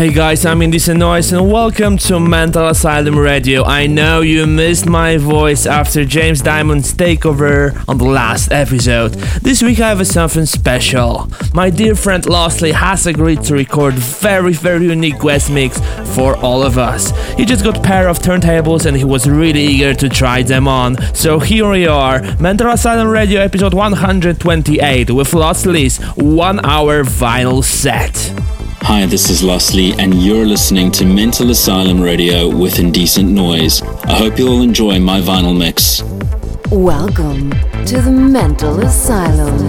Hey guys, I'm Indecent Noise and welcome to Mental Asylum Radio. I know you missed my voice after James Diamond's takeover on the last episode. This week I have something special. My dear friend Lostly has agreed to record very very unique guest mix for all of us. He just got a pair of turntables and he was really eager to try them on. So here we are, Mental Asylum Radio episode 128 with Lostly's 1 hour vinyl set. Hi, this is Lostly, and you're listening to Mental Asylum Radio with Indecent Noise. I hope you all enjoy my vinyl mix. Welcome to the Mental Asylum.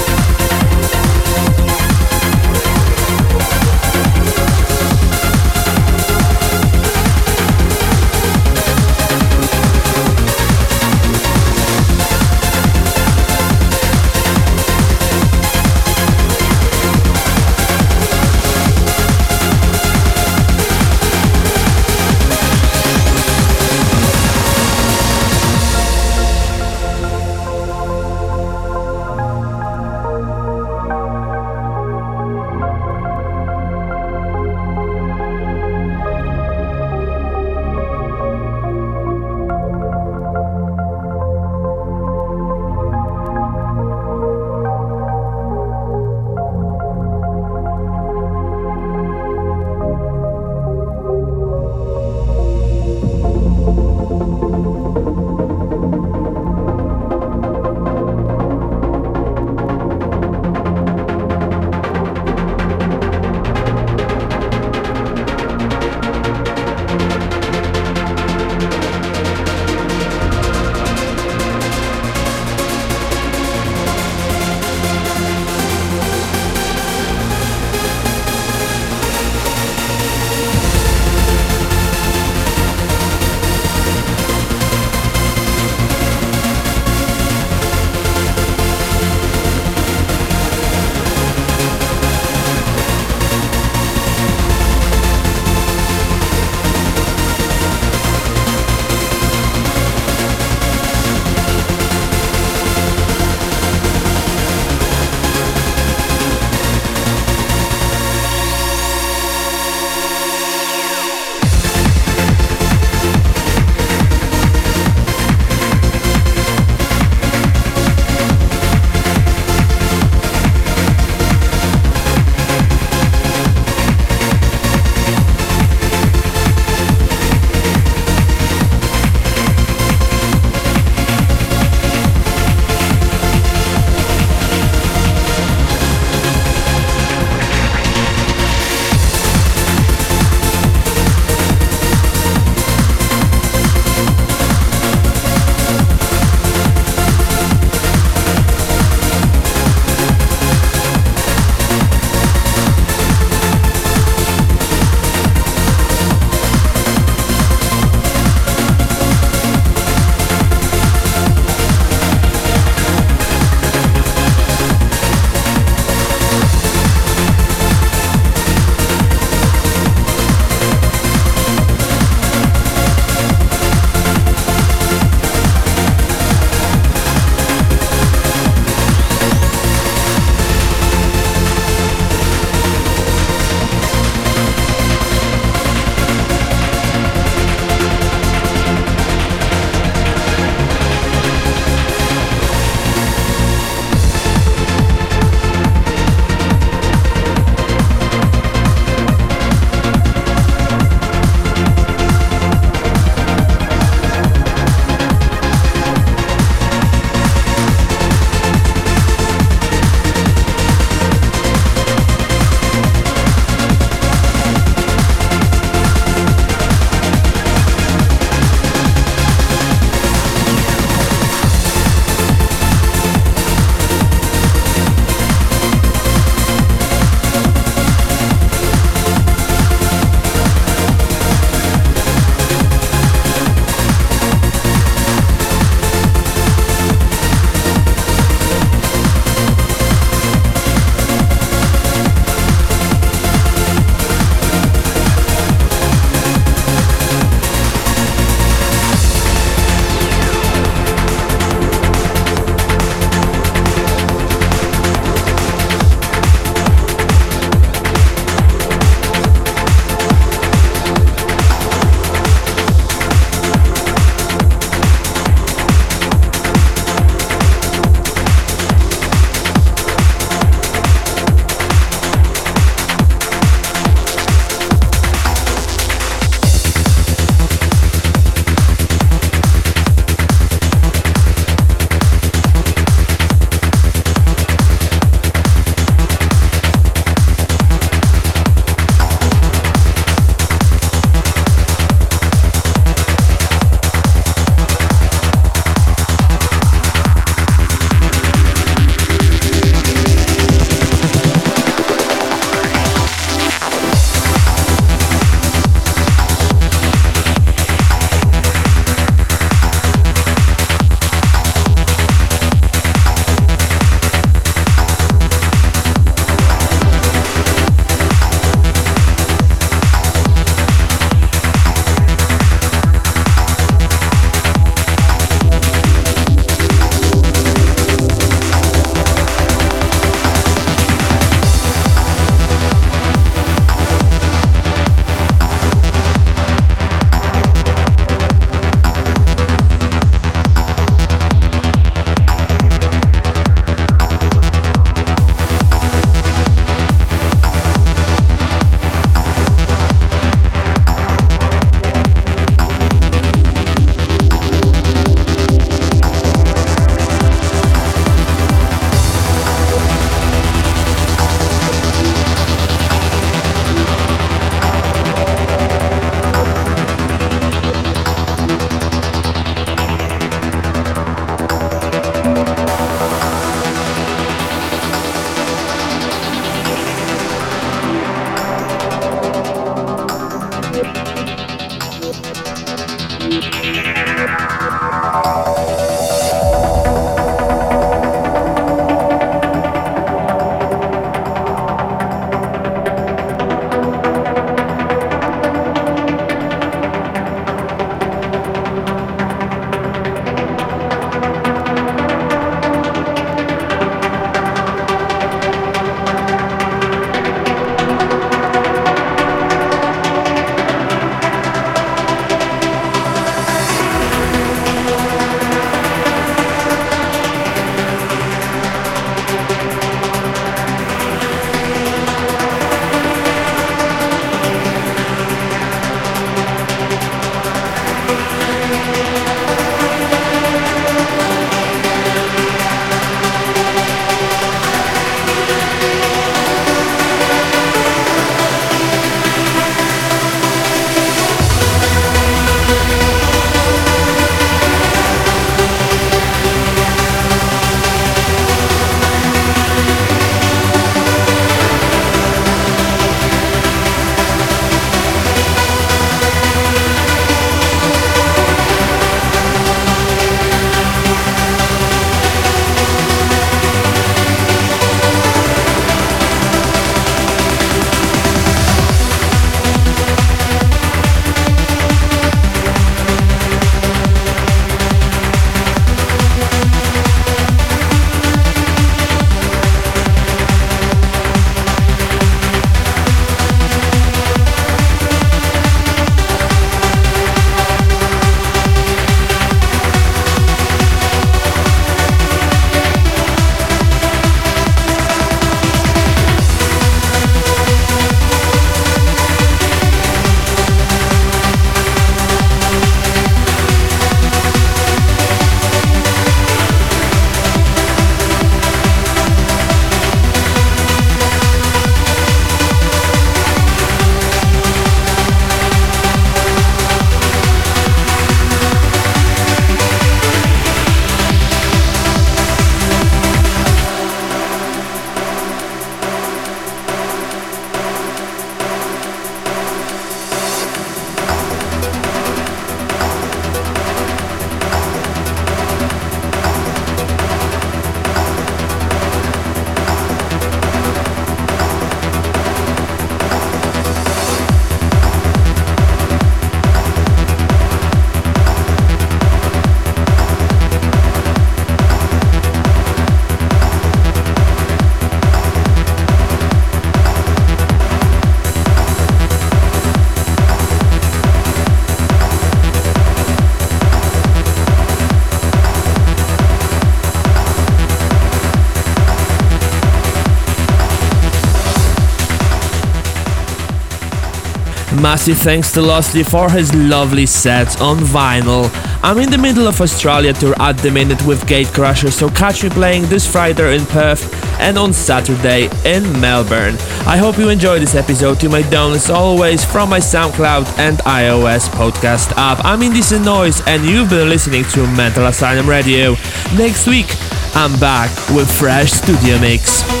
Massive thanks to Lostly for his lovely sets on vinyl. I'm in the middle of Australia tour at the minute with Gatecrasher, so catch me playing this Friday in Perth and on Saturday in Melbourne. I hope you enjoyed this episode. You may download as always from my SoundCloud and iOS podcast app. I'm Indecent Noise and you've been listening to Mental Asylum Radio. Next week, I'm back with fresh studio mix.